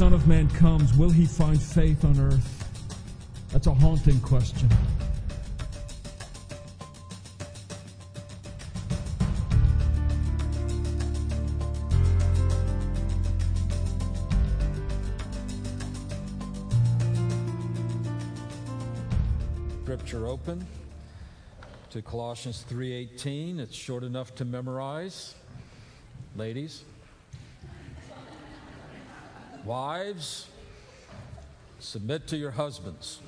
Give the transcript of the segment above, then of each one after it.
Son of Man comes, will he find faith on earth? That's a haunting question. Scripture open to Colossians 3:18. It's short enough to memorize. Ladies, wives, submit to your husbands.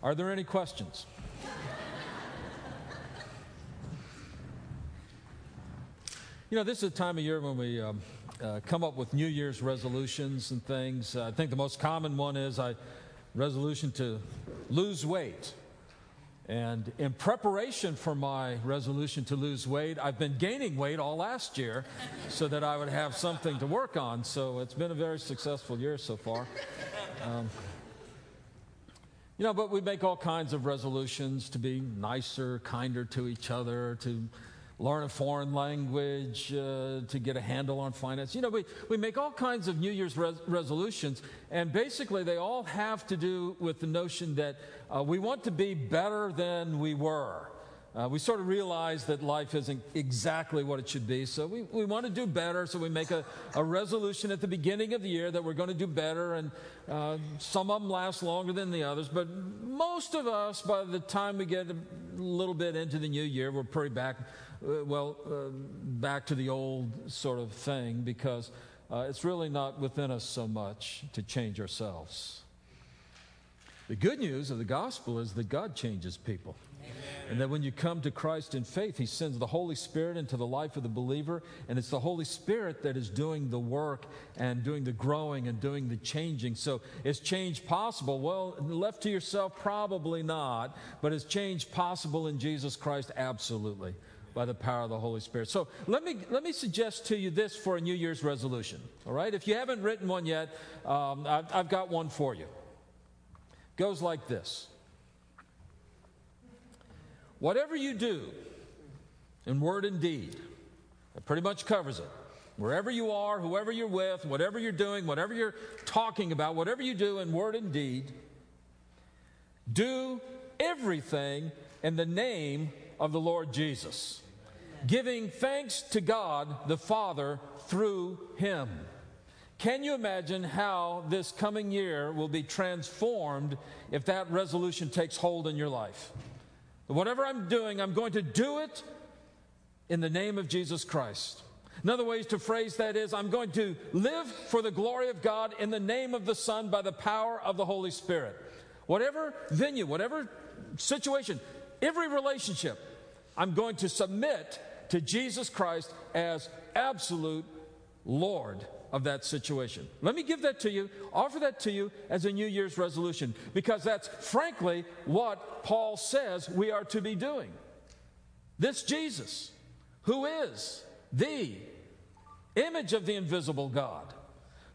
Are there any questions? You know, this is a time of year when we um, uh, come up with New Year's resolutions and things. Uh, I think the most common one is I resolution to lose weight. And in preparation for my resolution to lose weight, I've been gaining weight all last year so that I would have something to work on. So it's been a very successful year so far. Um, you know, but we make all kinds of resolutions to be nicer, kinder to each other, to learn a foreign language, uh, to get a handle on finance. You know, we, we make all kinds of New Year's res- resolutions, and basically they all have to do with the notion that uh, we want to be better than we were. Uh, we sort of realize that life isn't exactly what it should be, so we, we want to do better, so we make a, a resolution at the beginning of the year that we're going to do better, and uh, some of them last longer than the others, but most of us, by the time we get a little bit into the new year, we're pretty back uh, well, uh, back to the old sort of thing because uh, it's really not within us so much to change ourselves. The good news of the gospel is that God changes people. Amen. And that when you come to Christ in faith, He sends the Holy Spirit into the life of the believer, and it's the Holy Spirit that is doing the work and doing the growing and doing the changing. So, is change possible? Well, left to yourself, probably not, but is change possible in Jesus Christ? Absolutely by the power of the Holy Spirit. So let me, let me suggest to you this for a New Year's resolution. All right? If you haven't written one yet, um, I've, I've got one for you. Goes like this Whatever you do in word and deed, it pretty much covers it. Wherever you are, whoever you're with, whatever you're doing, whatever you're talking about, whatever you do in word and deed, do everything in the name of the Lord Jesus giving thanks to God the Father through him. Can you imagine how this coming year will be transformed if that resolution takes hold in your life? Whatever I'm doing, I'm going to do it in the name of Jesus Christ. Another way to phrase that is I'm going to live for the glory of God in the name of the Son by the power of the Holy Spirit. Whatever venue, whatever situation, every relationship, I'm going to submit to Jesus Christ as absolute Lord of that situation. Let me give that to you, offer that to you as a New Year's resolution, because that's frankly what Paul says we are to be doing. This Jesus, who is the image of the invisible God,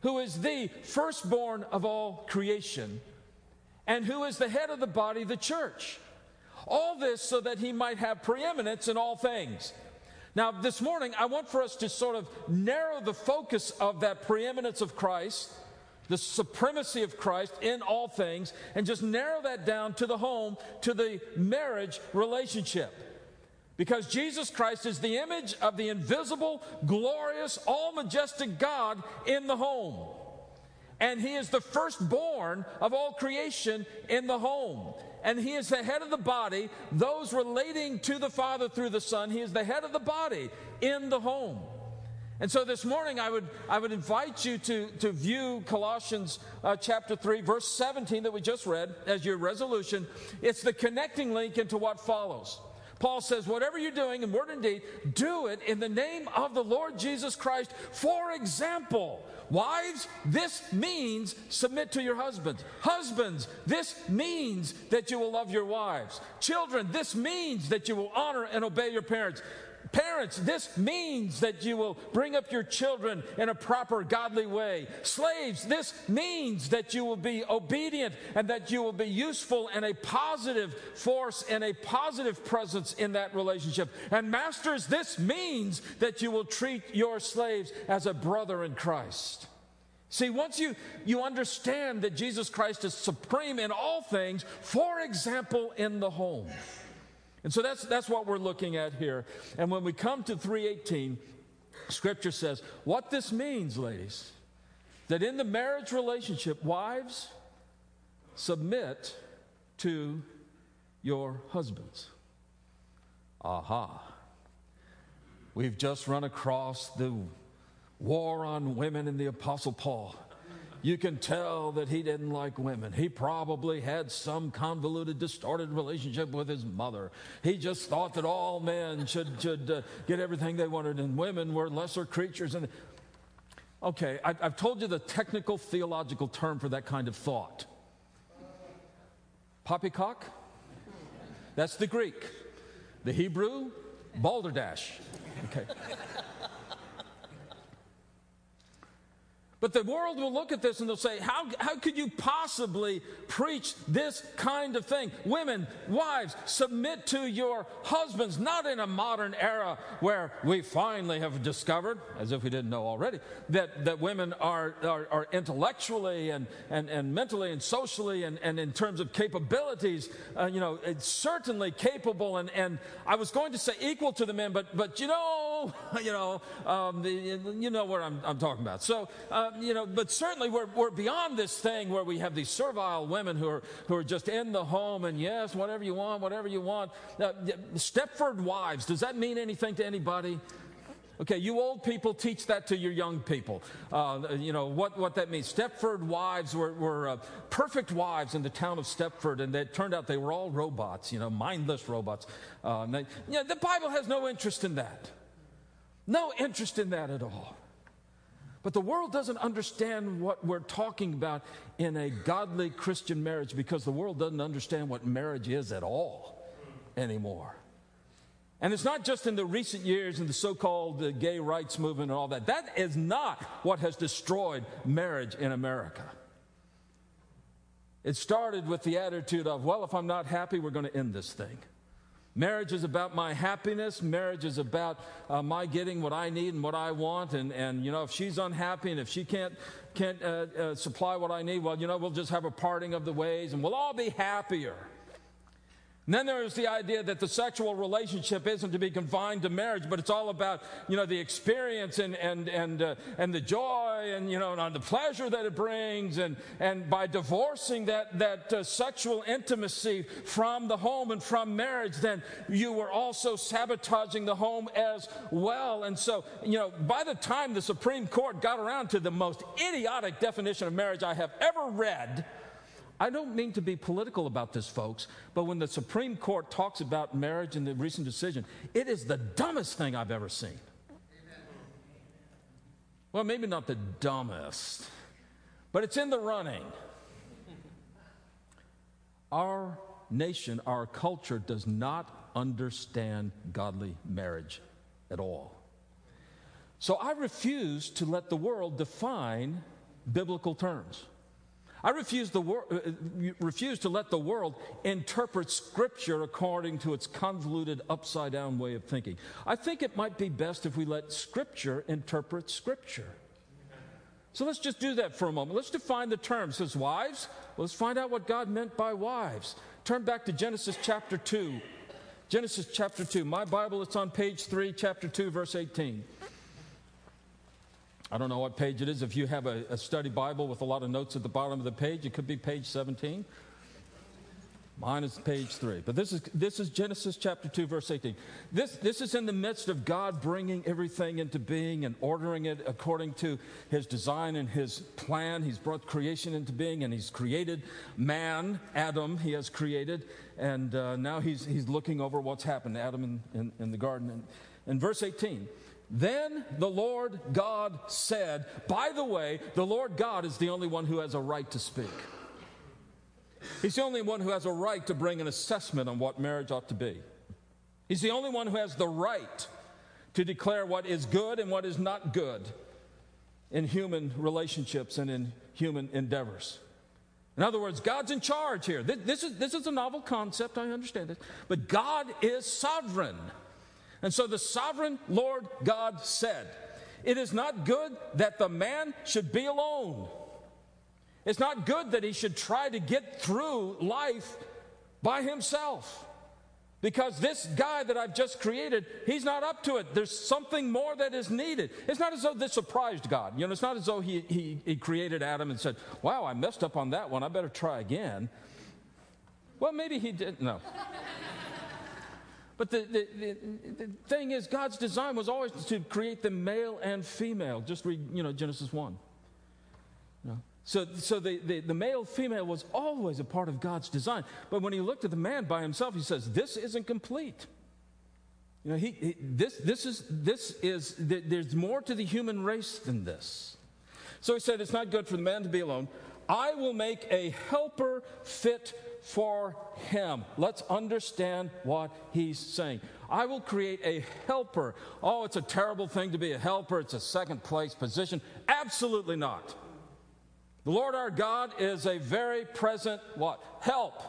who is the firstborn of all creation, and who is the head of the body, the church. All this so that he might have preeminence in all things. Now, this morning, I want for us to sort of narrow the focus of that preeminence of Christ, the supremacy of Christ in all things, and just narrow that down to the home, to the marriage relationship. Because Jesus Christ is the image of the invisible, glorious, all majestic God in the home. And he is the firstborn of all creation in the home and he is the head of the body, those relating to the Father through the Son, he is the head of the body in the home. And so this morning, I would, I would invite you to, to view Colossians uh, chapter 3, verse 17 that we just read as your resolution. It's the connecting link into what follows. Paul says, whatever you're doing in word and deed, do it in the name of the Lord Jesus Christ. For example, Wives, this means submit to your husbands. Husbands, this means that you will love your wives. Children, this means that you will honor and obey your parents. Parents, this means that you will bring up your children in a proper, godly way. Slaves, this means that you will be obedient and that you will be useful and a positive force and a positive presence in that relationship. And masters, this means that you will treat your slaves as a brother in Christ. See, once you, you understand that Jesus Christ is supreme in all things, for example, in the home. And so that's, that's what we're looking at here. And when we come to 318, Scripture says, what this means, ladies, that in the marriage relationship, wives submit to your husbands. Aha. We've just run across the war on women in the Apostle Paul. You can tell that he didn't like women. He probably had some convoluted, distorted relationship with his mother. He just thought that all men should, should uh, get everything they wanted, and women were lesser creatures. And okay, I, I've told you the technical theological term for that kind of thought. Poppycock? That's the Greek. The Hebrew, balderdash. Okay. But the world will look at this and they'll say, how, how could you possibly preach this kind of thing? Women, wives, submit to your husbands, not in a modern era where we finally have discovered, as if we didn't know already, that, that women are, are, are intellectually and, and, and mentally and socially and, and in terms of capabilities, uh, you know, certainly capable and, and I was going to say equal to the men, but, but you know, you know, um, the, you know what I'm, I'm talking about. So, uh, you know, but certainly we're, we're beyond this thing where we have these servile women who are, who are just in the home and yes, whatever you want, whatever you want. Uh, Stepford wives, does that mean anything to anybody? Okay, you old people teach that to your young people. Uh, you know what, what that means. Stepford wives were, were uh, perfect wives in the town of Stepford, and it turned out they were all robots, you know, mindless robots. Uh, they, you know, the Bible has no interest in that. No interest in that at all. But the world doesn't understand what we're talking about in a godly Christian marriage because the world doesn't understand what marriage is at all anymore. And it's not just in the recent years in the so called uh, gay rights movement and all that. That is not what has destroyed marriage in America. It started with the attitude of, well, if I'm not happy, we're going to end this thing. Marriage is about my happiness. Marriage is about uh, my getting what I need and what I want. And, and, you know, if she's unhappy and if she can't, can't uh, uh, supply what I need, well, you know, we'll just have a parting of the ways and we'll all be happier. And then there's the idea that the sexual relationship isn't to be confined to marriage, but it's all about, you know, the experience and, and, and, uh, and the joy and, you know, and the pleasure that it brings. And, and by divorcing that, that uh, sexual intimacy from the home and from marriage, then you were also sabotaging the home as well. And so, you know, by the time the Supreme Court got around to the most idiotic definition of marriage I have ever read, I don't mean to be political about this, folks, but when the Supreme Court talks about marriage in the recent decision, it is the dumbest thing I've ever seen. Well, maybe not the dumbest, but it's in the running. Our nation, our culture does not understand godly marriage at all. So I refuse to let the world define biblical terms. I refuse, the wor- uh, uh, refuse to let the world interpret Scripture according to its convoluted, upside down way of thinking. I think it might be best if we let Scripture interpret Scripture. So let's just do that for a moment. Let's define the terms. It says wives. Well, let's find out what God meant by wives. Turn back to Genesis chapter 2. Genesis chapter 2. My Bible, it's on page 3, chapter 2, verse 18. I don't know what page it is. If you have a, a, study Bible with a lot of notes at the bottom of the page, it could be page 17. Mine is page 3. But this is, this is Genesis chapter 2, verse 18. This, this is in the midst of God bringing everything into being and ordering it according to his design and his plan. He's brought creation into being and he's created man, Adam, he has created. And uh, now he's, he's looking over what's happened to Adam in, in, in the garden. And, in verse 18, then the Lord God said, by the way, the Lord God is the only one who has a right to speak. He's the only one who has a right to bring an assessment on what marriage ought to be. He's the only one who has the right to declare what is good and what is not good in human relationships and in human endeavors. In other words, God's in charge here. This, is, this is a novel concept, I understand this, but God is sovereign. And so the sovereign Lord God said, It is not good that the man should be alone. It's not good that he should try to get through life by himself. Because this guy that I've just created, he's not up to it. There's something more that is needed. It's not as though this surprised God. You know, it's not as though he, he, he created Adam and said, Wow, I messed up on that one. I better try again. Well, maybe he did. No. But the, the, the, the, thing is, God's design was always to create them male and female. Just read, you know, Genesis 1. You know? So, so the, the, the male female was always a part of God's design. But when he looked at the man by himself, he says, This isn't complete. You know, he, he, this, this is, this is, there's more to the human race than this. So he said, It's not good for the man to be alone. I will make a helper fit for him. Let's understand what he's saying. I will create a helper. Oh, it's a terrible thing to be a helper, it's a second place position. Absolutely not. The Lord our God is a very present what? Help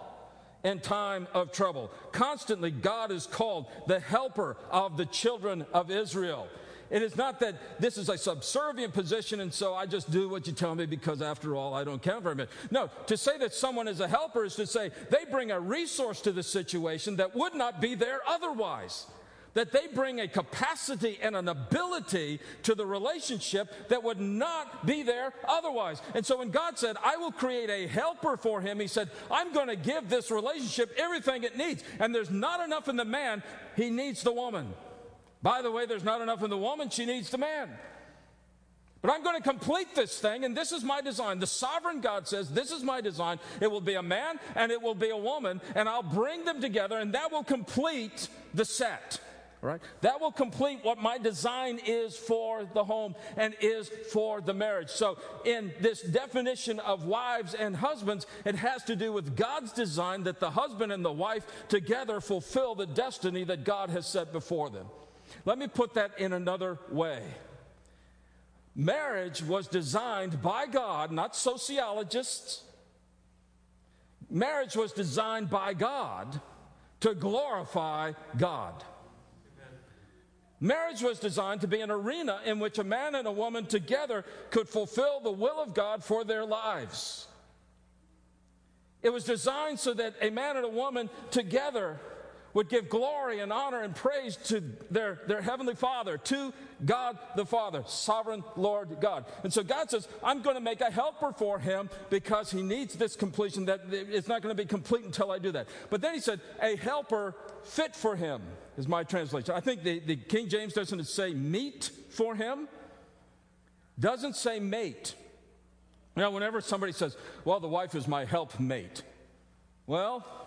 in time of trouble. Constantly, God is called the helper of the children of Israel. It is not that this is a subservient position and so I just do what you tell me because after all I don't count very much. No, to say that someone is a helper is to say they bring a resource to the situation that would not be there otherwise that they bring a capacity and an ability to the relationship that would not be there otherwise. And so when God said, I will create a helper for him, he said, I'm going to give this relationship everything it needs. And there's not enough in the man, he needs the woman. By the way, there's not enough in the woman, she needs the man. But I'm going to complete this thing, and this is my design. The sovereign God says, This is my design. It will be a man and it will be a woman, and I'll bring them together, and that will complete the set. Right? That will complete what my design is for the home and is for the marriage. So, in this definition of wives and husbands, it has to do with God's design that the husband and the wife together fulfill the destiny that God has set before them. Let me put that in another way. Marriage was designed by God, not sociologists. Marriage was designed by God to glorify God. Marriage was designed to be an arena in which a man and a woman together could fulfill the will of God for their lives. It was designed so that a man and a woman together would give glory and honor and praise to their, their heavenly Father, to God the Father, sovereign Lord God. And so God says, I'm going to make a helper for him because he needs this completion that it's not going to be complete until I do that. But then he said, a helper fit for him is my translation. I think the, the King James doesn't say meet for him, doesn't say mate. Now, whenever somebody says, well, the wife is my helpmate, well,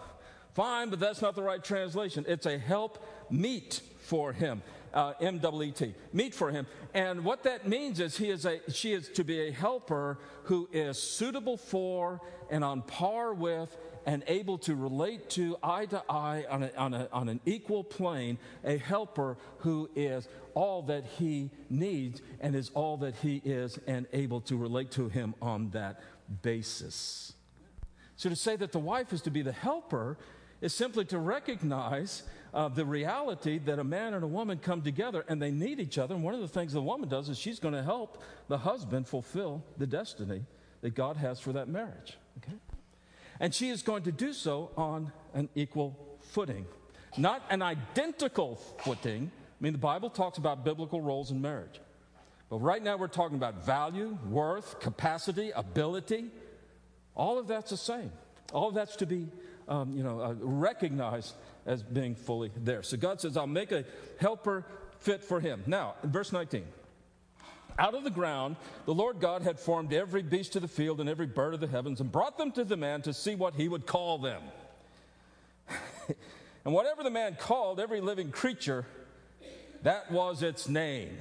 Fine, but that's not the right translation. It's a help meet for him. Uh, M-W-E-T, meet for him. And what that means is he is a, she is to be a helper who is suitable for and on par with and able to relate to eye to eye on, a, on, a, on an equal plane, a helper who is all that he needs and is all that he is and able to relate to him on that basis. So to say that the wife is to be the helper is simply to recognize uh, the reality that a man and a woman come together and they need each other. And one of the things the woman does is she's going to help the husband fulfill the destiny that God has for that marriage. Okay? And she is going to do so on an equal footing, not an identical footing. I mean, the Bible talks about biblical roles in marriage. But right now we're talking about value, worth, capacity, ability. All of that's the same. All of that's to be um, you know, uh, recognized as being fully there. So God says, I'll make a helper fit for him. Now, in verse 19. Out of the ground, the Lord God had formed every beast of the field and every bird of the heavens and brought them to the man to see what he would call them. and whatever the man called every living creature, that was its name.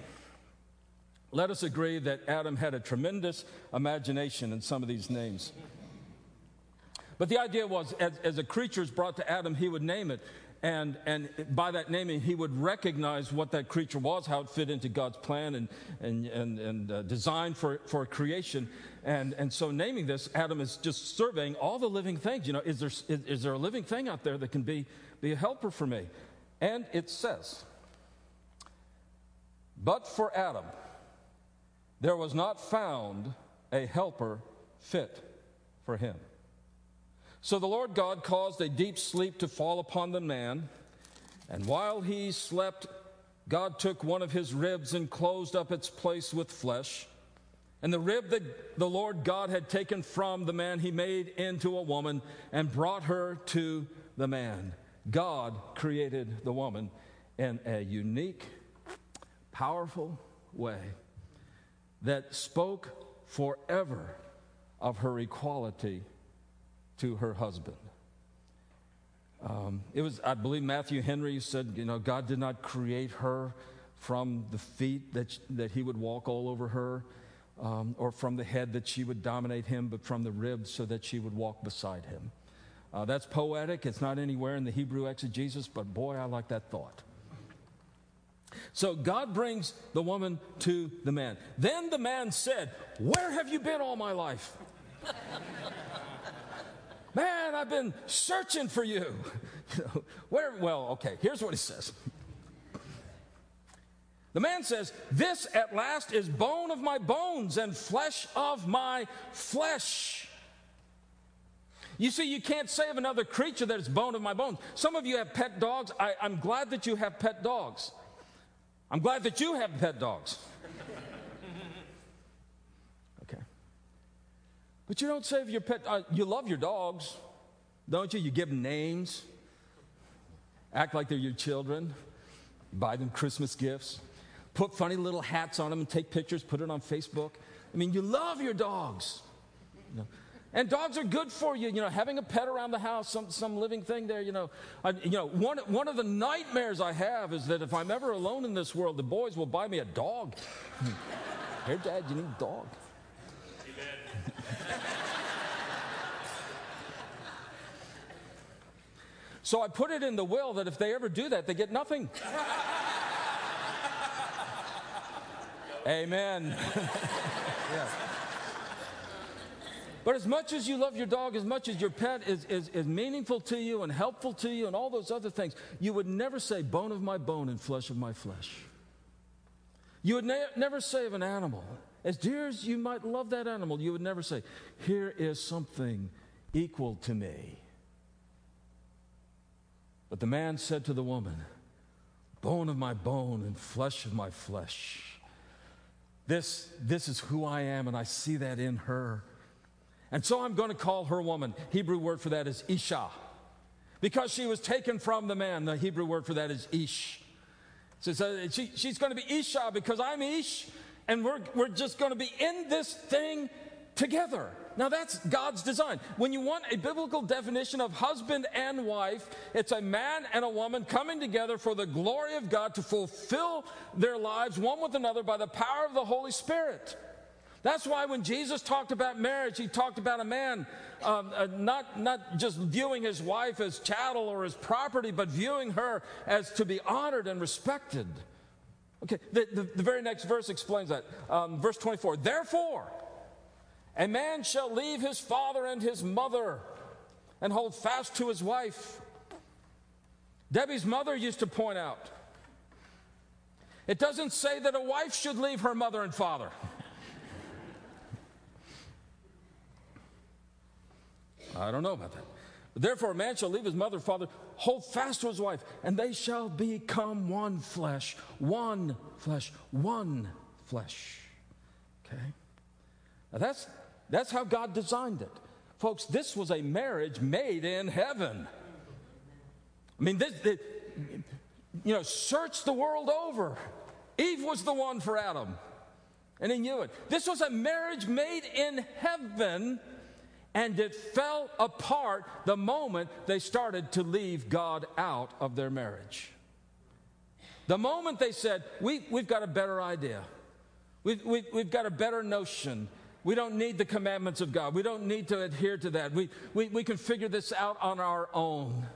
Let us agree that Adam had a tremendous imagination in some of these names. But the idea was as, as a creature is brought to Adam, he would name it. And, and by that naming, he would recognize what that creature was, how it fit into God's plan and, and, and, and uh, design for, for creation. And, and so, naming this, Adam is just surveying all the living things. You know, is there, is, is there a living thing out there that can be, be a helper for me? And it says, But for Adam, there was not found a helper fit for him. So the Lord God caused a deep sleep to fall upon the man, and while he slept, God took one of his ribs and closed up its place with flesh. And the rib that the Lord God had taken from the man, he made into a woman and brought her to the man. God created the woman in a unique, powerful way that spoke forever of her equality to her husband. Um, it was, I believe, Matthew Henry said, you know, God did not create her from the feet that, that he would walk all over her, um, or from the head that she would dominate him, but from the ribs so that she would walk beside him. Uh, that's poetic. It's not anywhere in the Hebrew exegesis, but boy, I like that thought. So God brings the woman to the man. Then the man said, Where have you been all my life? Man, I've been searching for you. Where? Well, okay, here's what he says. The man says, This at last is bone of my bones and flesh of my flesh. You see, you can't say of another creature that it's bone of my bones. Some of you have pet dogs. I, am glad that you have pet dogs. I'm glad that you have pet dogs. But you don't save your pet, uh, you love your dogs, don't you? You give them names, act like they're your children, buy them Christmas gifts, put funny little hats on them and take pictures, put it on Facebook. I mean, you love your dogs. You know? And dogs are good for you, you know, having a pet around the house, some, some living thing there, you know. I, you know, one, one of the nightmares I have is that if I'm ever alone in this world, the boys will buy me a dog. Here, Dad, you need a dog. So I put it in the will that if they ever do that, they get nothing. Amen. yeah. But as much as you love your dog, as much as your pet is, is, is meaningful to you and helpful to you and all those other things, you would never say, bone of my bone and flesh of my flesh. You would ne- never say of an animal, as dear as you might love that animal, you would never say, here is something equal to me. But the man said to the woman, bone of my bone and flesh of my flesh. This, this is who I am, and I see that in her. And so I'm going to call her woman. Hebrew word for that is Isha. Because she was taken from the man, the Hebrew word for that is Ish. So, she, she's going to be Isha because I'm Ish, and we're, we're just going to be in this thing together. Now, that's God's design. When you want a biblical definition of husband and wife, it's a man and a woman coming together for the glory of God to fulfill their lives one with another by the power of the Holy Spirit. That's why when Jesus talked about marriage, he talked about a man um, uh, not, not just viewing his wife as chattel or as property, but viewing her as to be honored and respected. Okay, the, the, the very next verse explains that. Um, verse 24 Therefore, a man shall leave his father and his mother and hold fast to his wife. Debbie's mother used to point out it doesn't say that a wife should leave her mother and father. I don't know about that. Therefore, a man shall leave his mother and father, hold fast to his wife, and they shall become one flesh, one flesh, one flesh. Okay? Now that's, that's how God designed it. Folks, this was a marriage made in heaven. I mean, this, this, you know, search the world over. Eve was the one for Adam, and he knew it. This was a marriage made in heaven and it fell apart the moment they started to leave God out of their marriage. The moment they said, we, We've got a better idea, we've, we've, we've got a better notion. We don't need the commandments of God. We don't need to adhere to that. We, we, we can figure this out on our own.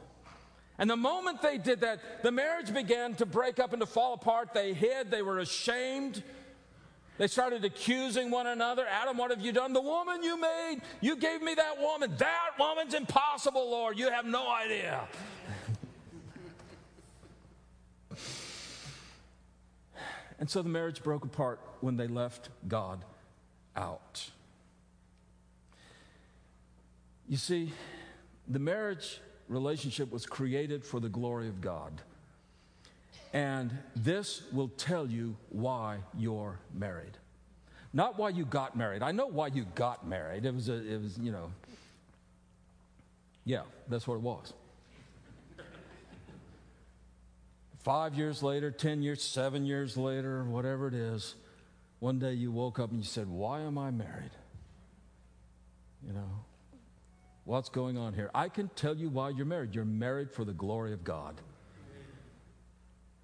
And the moment they did that, the marriage began to break up and to fall apart. They hid, they were ashamed. They started accusing one another. Adam, what have you done? The woman you made, you gave me that woman. That woman's impossible, Lord. You have no idea. And so the marriage broke apart when they left God out. You see, the marriage relationship was created for the glory of God. And this will tell you why you're married. Not why you got married. I know why you got married. It was, a, it was you know, yeah, that's what it was. Five years later, 10 years, seven years later, whatever it is, one day you woke up and you said, Why am I married? You know, what's going on here? I can tell you why you're married. You're married for the glory of God.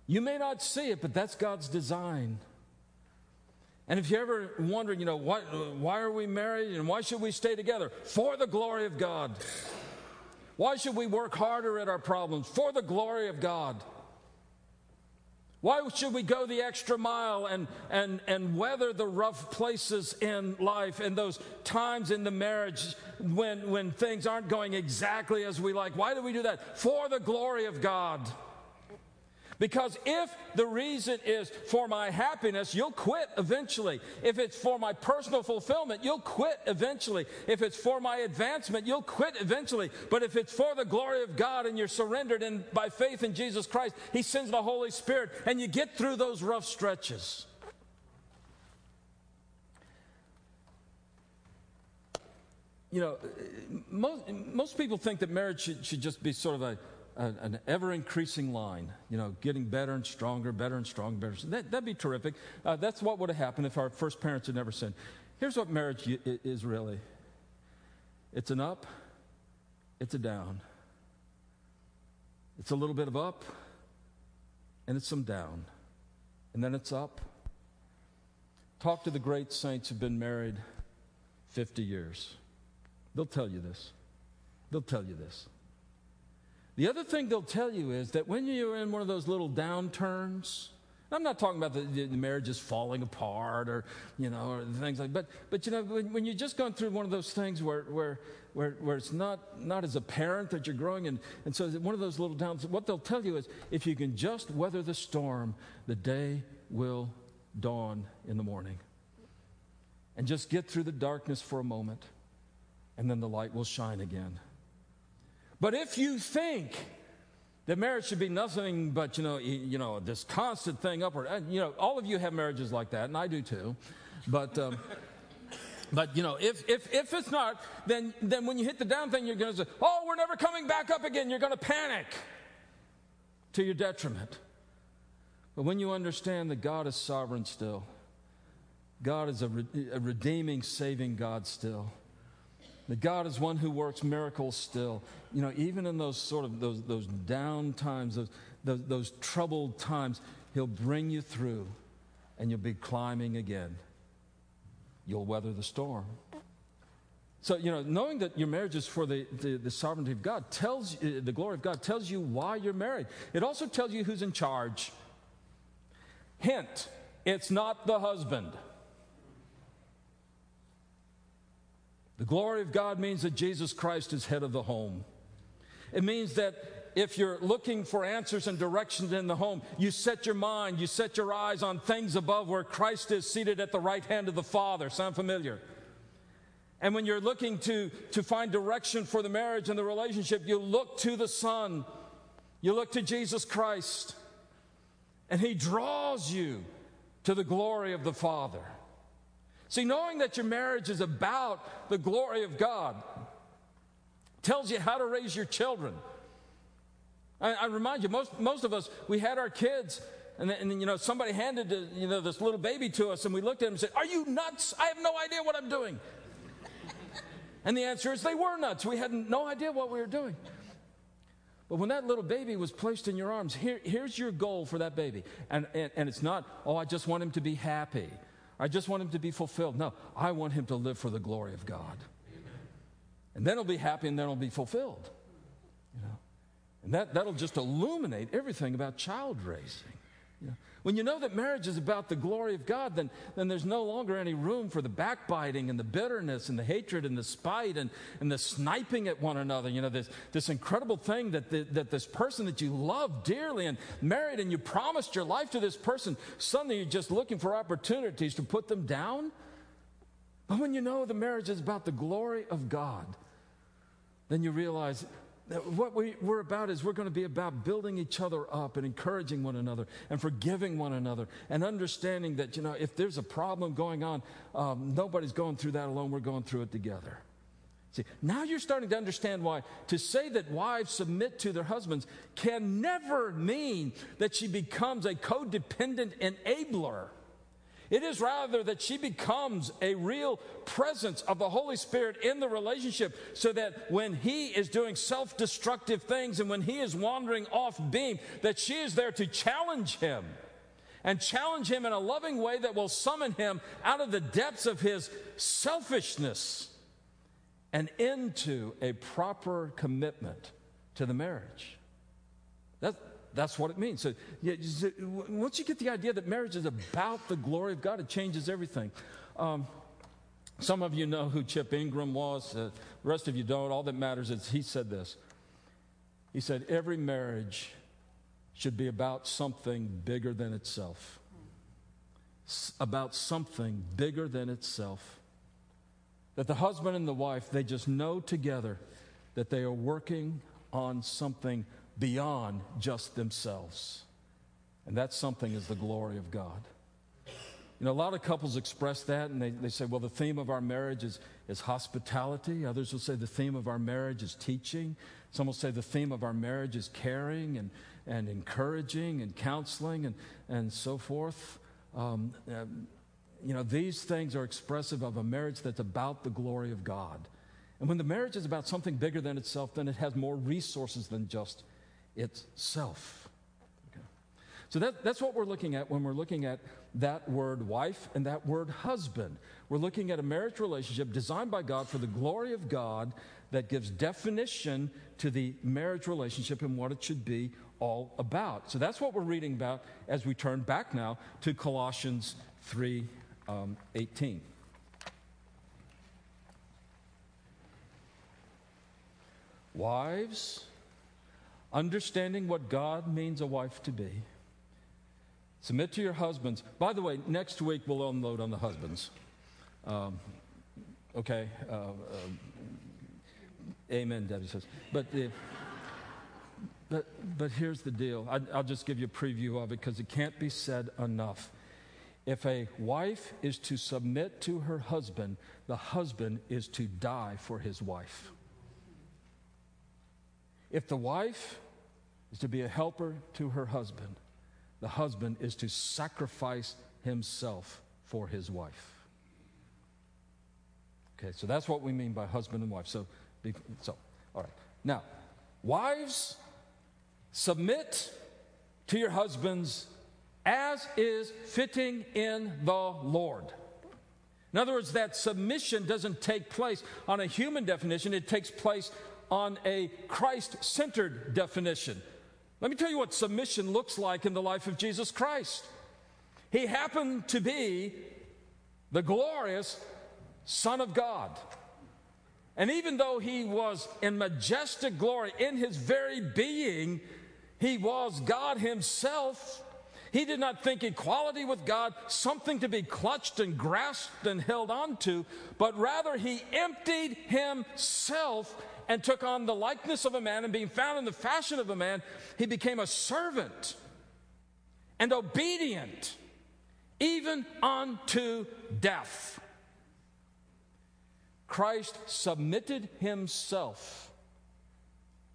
You may not see it, but that's God's design. And if you're ever wondering, you know, why, why are we married and why should we stay together? For the glory of God. Why should we work harder at our problems? For the glory of God. Why should we go the extra mile and, and, and weather the rough places in life and those times in the marriage when, when things aren't going exactly as we like? Why do we do that? For the glory of God. Because if the reason is for my happiness, you'll quit eventually. If it's for my personal fulfillment, you'll quit eventually. If it's for my advancement, you'll quit eventually. But if it's for the glory of God and you're surrendered and by faith in Jesus Christ, He sends the Holy Spirit and you get through those rough stretches. You know, most, most people think that marriage should, should just be sort of a an ever increasing line, you know, getting better and stronger, better and stronger, better. That, that'd be terrific. Uh, that's what would have happened if our first parents had never sinned. Here's what marriage is really it's an up, it's a down. It's a little bit of up, and it's some down. And then it's up. Talk to the great saints who've been married 50 years. They'll tell you this. They'll tell you this. The other thing they'll tell you is that when you're in one of those little downturns, I'm not talking about the, the, marriage is falling apart or, you know, or things like but but you know, when, when you're just going through one of those things where where where, where it's not not as apparent that you're growing and, and so one of those little downs, what they'll tell you is if you can just weather the storm, the day will dawn in the morning. And just get through the darkness for a moment, and then the light will shine again. But if you think that marriage should be nothing but, you know, you know, this constant thing upward, you know, all of you have marriages like that, and I do too. But, um, but you know, if, if, if it's not, then, then when you hit the down thing, you're going to say, oh, we're never coming back up again. You're going to panic to your detriment. But when you understand that God is sovereign still, God is a, re- a redeeming, saving God still that God is one who works miracles still. You know, even in those sort of those, those down times, those, those, those troubled times, He'll bring you through and you'll be climbing again. You'll weather the storm. So, you know, knowing that your marriage is for the, the, the sovereignty of God tells the glory of God tells you why you're married. It also tells you who's in charge. Hint, it's not the husband. The glory of God means that Jesus Christ is head of the home. It means that if you're looking for answers and directions in the home, you set your mind, you set your eyes on things above where Christ is seated at the right hand of the Father. Sound familiar? And when you're looking to, to find direction for the marriage and the relationship, you look to the Son, you look to Jesus Christ, and He draws you to the glory of the Father. See, knowing that your marriage is about the glory of God tells you how to raise your children. I, I remind you, most, most of us, we had our kids, and then, and then, you know, somebody handed uh, you know, this little baby to us, and we looked at him and said, Are you nuts? I have no idea what I'm doing. and the answer is they were nuts. We had no idea what we were doing. But when that little baby was placed in your arms, here, here's your goal for that baby. And, and, and it's not, oh, I just want him to be happy. I just want him to be fulfilled. No, I want him to live for the glory of God. And then he'll be happy and then he'll be fulfilled. You know? And that, that'll just illuminate everything about child raising. You know? When you know that marriage is about the glory of God, then, then there's no longer any room for the backbiting and the bitterness and the hatred and the spite and, and the sniping at one another. You know, this, this incredible thing that, the, that this person that you love dearly and married and you promised your life to this person, suddenly you're just looking for opportunities to put them down. But when you know the marriage is about the glory of God, then you realize what we, are about is we're going to be about building each other up and encouraging one another and forgiving one another and understanding that, you know, if there's a problem going on, um, nobody's going through that alone. We're going through it together. See, now you're starting to understand why to say that wives submit to their husbands can never mean that she becomes a codependent enabler. It is rather that she becomes a real presence of the Holy Spirit in the relationship so that when he is doing self destructive things and when he is wandering off beam, that she is there to challenge him and challenge him in a loving way that will summon him out of the depths of his selfishness and into a proper commitment to the marriage. That, that's what it means. So, yeah, once you get the idea that marriage is about the glory of God, it changes everything. Um, some of you know who Chip Ingram was. Uh, the rest of you don't. All that matters is he said this. He said, Every marriage should be about something bigger than itself. S- about something bigger than itself. That the husband and the wife, they just know together that they are working on something beyond just themselves. And that something is the glory of God. You know, a lot of couples express that and they, they say, well, the theme of our marriage is, is hospitality. Others will say the theme of our marriage is teaching. Some will say the theme of our marriage is caring and, and encouraging and counseling and, and so forth. Um, uh, you know, these things are expressive of a marriage that's about the glory of God. And when the marriage is about something bigger than itself, then it has more resources than just itself. Okay. So that, that's what we're looking at when we're looking at that word wife and that word husband. We're looking at a marriage relationship designed by God for the glory of God that gives definition to the marriage relationship and what it should be all about. So that's what we're reading about as we turn back now to Colossians 3 um, 18. Wives, understanding what God means a wife to be. Submit to your husbands. By the way, next week we'll unload on the husbands. Um, okay. Uh, uh, amen, Debbie says. But, uh, but, but here's the deal. I, I'll just give you a preview of it because it can't be said enough. If a wife is to submit to her husband, the husband is to die for his wife. If the wife is to be a helper to her husband. The husband is to sacrifice himself for his wife. Okay, so that's what we mean by husband and wife. So, so all right. Now, wives, submit to your husbands as is fitting in the Lord. In other words, that submission doesn't take place on a human definition, it takes place on a Christ centered definition. Let me tell you what submission looks like in the life of Jesus Christ. He happened to be the glorious Son of God. And even though he was in majestic glory in his very being, he was God himself. He did not think equality with God something to be clutched and grasped and held onto, but rather he emptied himself and took on the likeness of a man, and being found in the fashion of a man, he became a servant and obedient, even unto death. Christ submitted himself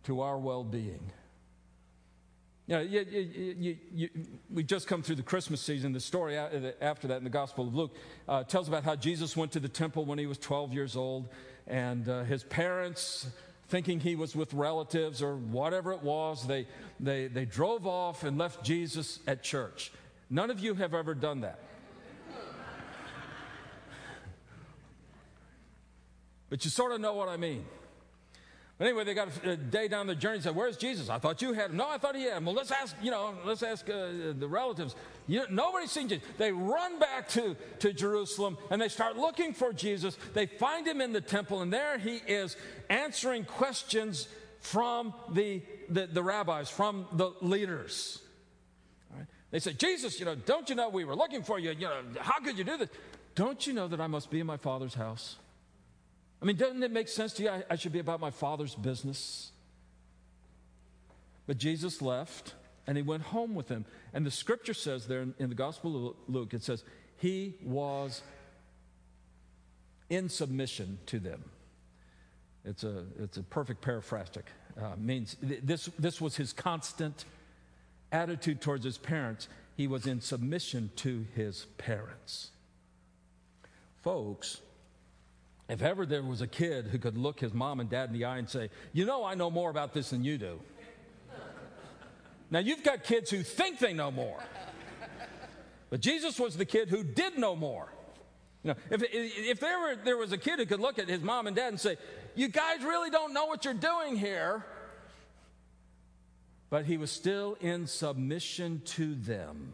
to our well being. You know, you, you, we just come through the Christmas season. The story after that in the Gospel of Luke uh, tells about how Jesus went to the temple when he was 12 years old and uh, his parents, thinking he was with relatives or whatever it was, they, they, they drove off and left Jesus at church. None of you have ever done that. but you sort of know what I mean. Anyway, they got a day down the journey and said, Where's Jesus? I thought you had him. No, I thought he had him. Well, let's ask, you know, let's ask uh, the relatives. You nobody's seen Jesus. They run back to, to Jerusalem and they start looking for Jesus. They find him in the temple, and there he is answering questions from the, the, the rabbis, from the leaders. Right? They said, Jesus, you know, don't you know we were looking for you? You know, how could you do this? Don't you know that I must be in my father's house? I mean, doesn't it make sense to you? I, I should be about my father's business. But Jesus left and he went home with them. And the scripture says there in, in the Gospel of Luke, it says, he was in submission to them. It's a, it's a perfect periphrastic. Uh, means this, this was his constant attitude towards his parents. He was in submission to his parents. Folks, if ever there was a kid who could look his mom and dad in the eye and say, You know, I know more about this than you do. now, you've got kids who think they know more. But Jesus was the kid who did know more. You know, if, if there, were, there was a kid who could look at his mom and dad and say, You guys really don't know what you're doing here. But he was still in submission to them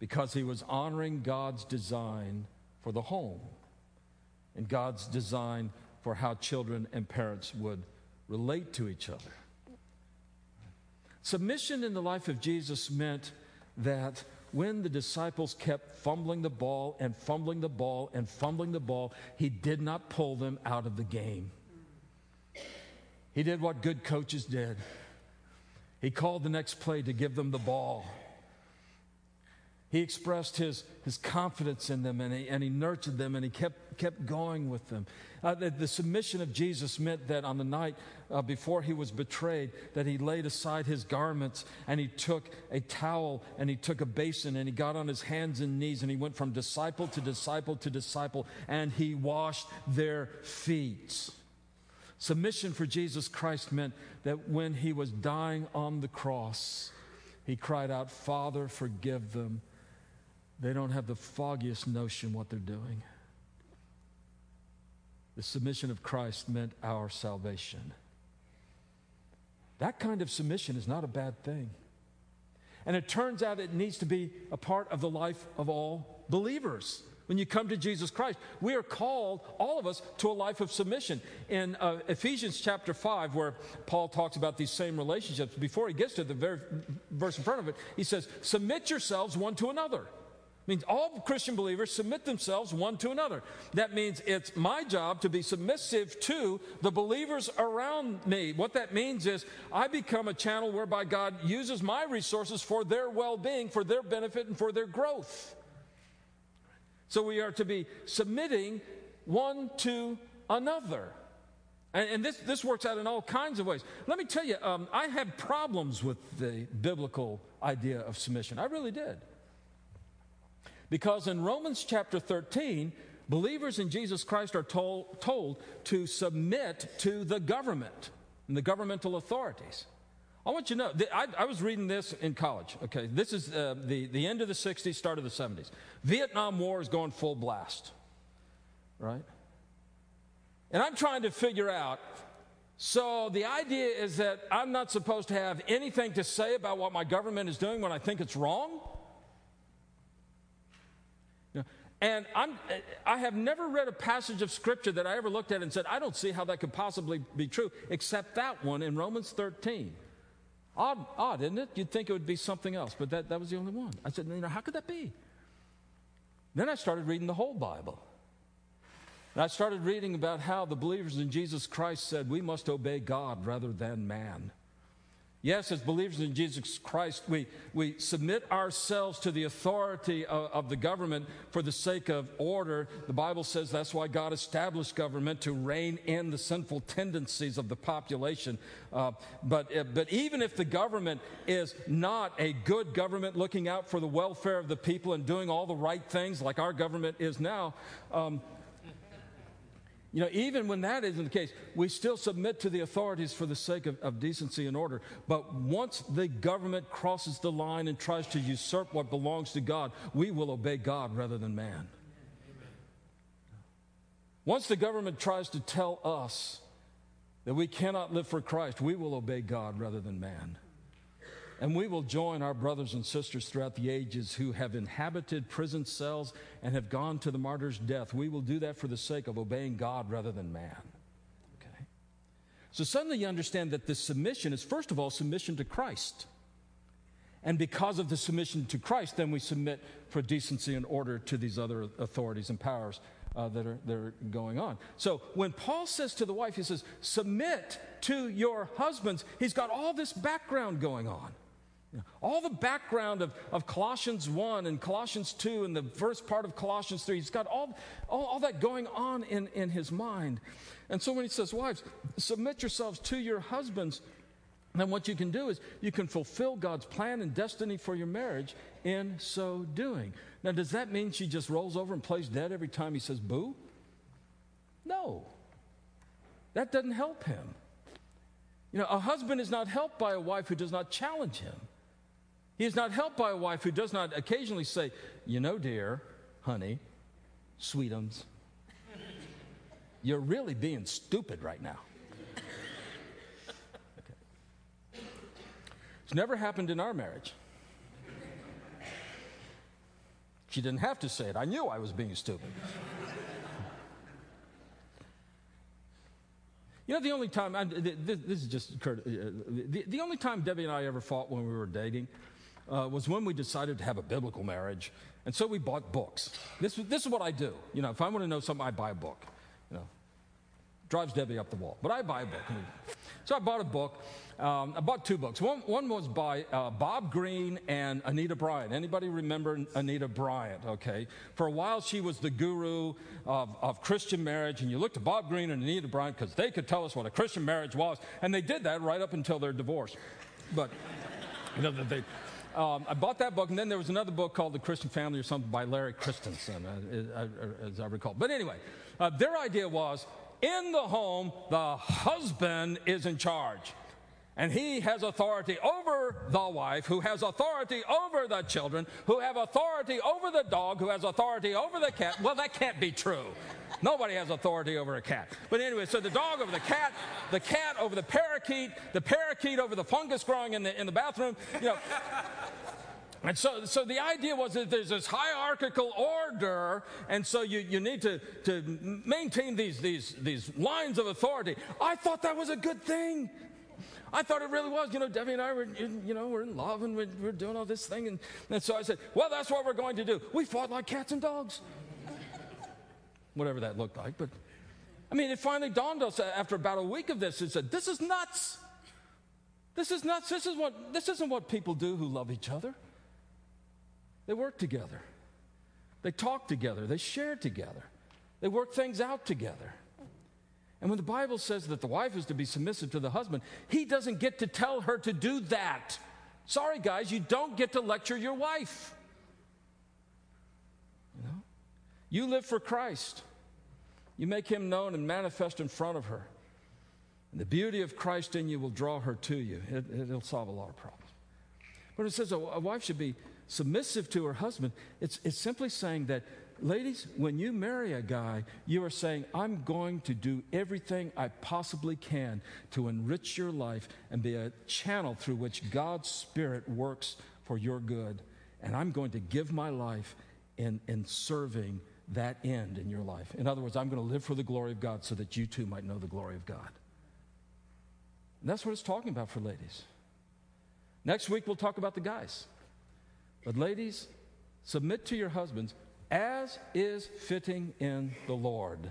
because he was honoring God's design for the home and God's design for how children and parents would relate to each other. Submission in the life of Jesus meant that when the disciples kept fumbling the ball and fumbling the ball and fumbling the ball, he did not pull them out of the game. He did what good coaches did. He called the next play to give them the ball. He expressed his, his confidence in them and he, and he nurtured them and he kept, kept going with them. Uh, the, the, submission of Jesus meant that on the night uh, before he was betrayed, that he laid aside his garments and he took a towel and he took a basin and he got on his hands and knees and he went from disciple to disciple to disciple and he washed their feet. Submission for Jesus Christ meant that when he was dying on the cross, he cried out, Father, forgive them they don't have the foggiest notion what they're doing. The submission of Christ meant our salvation. That kind of submission is not a bad thing. And it turns out it needs to be a part of the life of all believers. When you come to Jesus Christ, we are called, all of us, to a life of submission. In uh, Ephesians chapter 5, where Paul talks about these same relationships, before he gets to the very verse in front of it, he says, Submit yourselves one to another means all Christian believers submit themselves one to another. That means it's my job to be submissive to the believers around me. What that means is I become a channel whereby God uses my resources for their well being, for their benefit, and for their growth. So we are to be submitting one to another. And, and this, this works out in all kinds of ways. Let me tell you, um, I had problems with the biblical idea of submission. I really did. Because in Romans chapter 13, believers in Jesus Christ are told, told to submit to the government and the governmental authorities. I want you to know, I, I was reading this in college. Okay, this is uh, the, the end of the 60s, start of the 70s. Vietnam War is going full blast, right? And I'm trying to figure out so the idea is that I'm not supposed to have anything to say about what my government is doing when I think it's wrong? And I'm, I have never read a passage of scripture that I ever looked at and said, I don't see how that could possibly be true, except that one in Romans 13. Odd, odd, isn't it? You'd think it would be something else, but that, that was the only one. I said, you know, how could that be? Then I started reading the whole Bible. And I started reading about how the believers in Jesus Christ said we must obey God rather than man. Yes, as believers in Jesus Christ, we, we submit ourselves to the authority of, of, the government for the sake of order. The Bible says that's why God established government to rein in the sinful tendencies of the population. Uh, but, uh, but even if the government is not a good government looking out for the welfare of the people and doing all the right things like our government is now, um, you know, even when that isn't the case, we still submit to the authorities for the sake of, of, decency and order. But once the government crosses the line and tries to usurp what belongs to God, we will obey God rather than man. Once the government tries to tell us that we cannot live for Christ, we will obey God rather than man. And we will join our brothers and sisters throughout the ages who have inhabited prison cells and have gone to the martyr's death. We will do that for the sake of obeying God rather than man. Okay? So suddenly you understand that this submission is, first of all, submission to Christ. And because of the submission to Christ, then we submit for decency and order to these other authorities and powers uh, that, are, that are going on. So when Paul says to the wife, he says, submit to your husbands, he's got all this background going on. All the background of, of Colossians 1 and Colossians 2 and the first part of Colossians 3, he's got all, all, all, that going on in, in his mind. And so when he says, Wives, submit yourselves to your husbands, then what you can do is you can fulfill God's plan and destiny for your marriage in so doing. Now, does that mean she just rolls over and plays dead every time he says boo? No. That doesn't help him. You know, a husband is not helped by a wife who does not challenge him. He is not helped by a wife who does not occasionally say, You know, dear, honey, sweetums, you're really being stupid right now. Okay. It's never happened in our marriage. She didn't have to say it. I knew I was being stupid. You know, the only time, I, this, is just uh, the only time Debbie and I ever fought when we were dating uh, was when we decided to have a biblical marriage. And so we bought books. This, this is what I do. You know, if I want to know something, I buy a book. You know, drives Debbie up the wall. But I buy a book. So I bought a book. Um, I bought two books. One, one was by uh, Bob Green and Anita Bryant. Anybody remember Anita Bryant? Okay. For a while, she was the guru of, of Christian marriage. And you looked to Bob Green and Anita Bryant because they could tell us what a Christian marriage was. And they did that right up until their divorce. But, you know, they, um, I bought that book, and then there was another book called The Christian Family or something by Larry Christenson, uh, uh, as I recall. But anyway, uh, their idea was in the home, the husband is in charge. And he has authority over the wife, who has authority over the children, who have authority over the dog, who has authority over the cat. Well, that can't be true. Nobody has authority over a cat. But anyway, so the dog over the cat, the cat over the parakeet, the parakeet over the fungus growing in the, in the bathroom. You know. And so, so the idea was that there's this hierarchical order, and so you, you need to, to maintain these, these, these lines of authority. I thought that was a good thing. I thought it really was. You know, Debbie and I were, you know, we're in love and we're, we're doing all this thing. And, and so I said, well, that's what we're going to do. We fought like cats and dogs whatever that looked like. But I mean, it finally dawned us after about a week of this. It said, "This is nuts. This is nuts. This is what this isn't what people do who love each other. They work together. They talk together. They share together. They work things out together." And when the Bible says that the wife is to be submissive to the husband, he doesn't get to tell her to do that. Sorry, guys, you don't get to lecture your wife. You know? You live for Christ. You make him known and manifest in front of her. And the beauty of Christ in you will draw her to you. It, will solve a lot of problems. But it says a, a wife should be submissive to her husband. It's, it's simply saying that, ladies, when you marry a guy, you are saying, I'm going to do everything I possibly can to enrich your life and be a channel through which God's Spirit works for your good. And I'm going to give my life in, in serving that end in your life. In other words, I'm going to live for the glory of God so that you too might know the glory of God. And that's what it's talking about for ladies. Next week, we'll talk about the guys. But, ladies, submit to your husbands as is fitting in the Lord.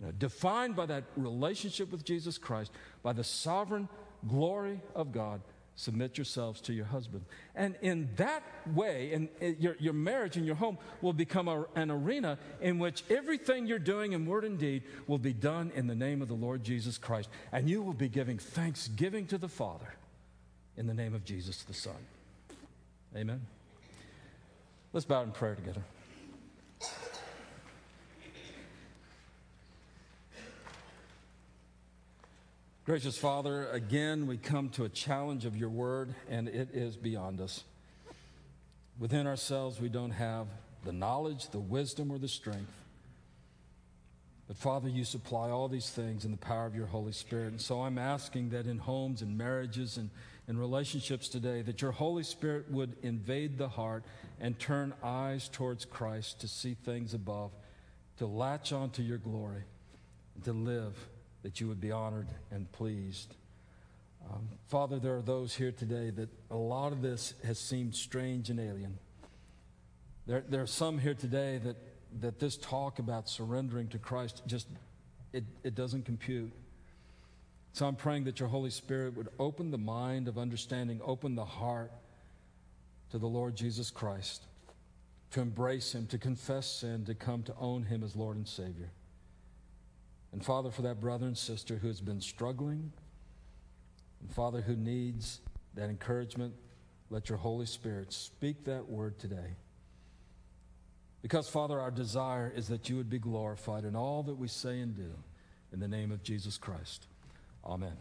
You know, defined by that relationship with Jesus Christ, by the sovereign glory of God submit yourselves to your husband. And in that way, and your, your marriage and your home will become a, an arena in which everything you're doing in word and deed will be done in the name of the Lord Jesus Christ. And you will be giving thanksgiving to the Father in the name of Jesus the Son. Amen. Let's bow in prayer together. Gracious Father, again we come to a challenge of your word, and it is beyond us. Within ourselves, we don't have the knowledge, the wisdom, or the strength. But Father, you supply all these things in the power of your Holy Spirit. And so I'm asking that in homes and marriages and, and relationships today, that your Holy Spirit would invade the heart and turn eyes towards Christ to see things above, to latch onto your glory, and to live that you would be honored and pleased. Um, Father, there are those here today that a lot of this has seemed strange and alien. There, there are some here today that, that this talk about surrendering to Christ just it, it doesn't compute. So I'm praying that your Holy Spirit would open the mind of understanding, open the heart to the Lord Jesus Christ, to embrace him, to confess sin, to come to own him as Lord and Savior. And Father, for that brother and sister who has been struggling, and Father, who needs that encouragement, let your Holy Spirit speak that word today. Because, Father, our desire is that you would be glorified in all that we say and do. In the name of Jesus Christ. Amen.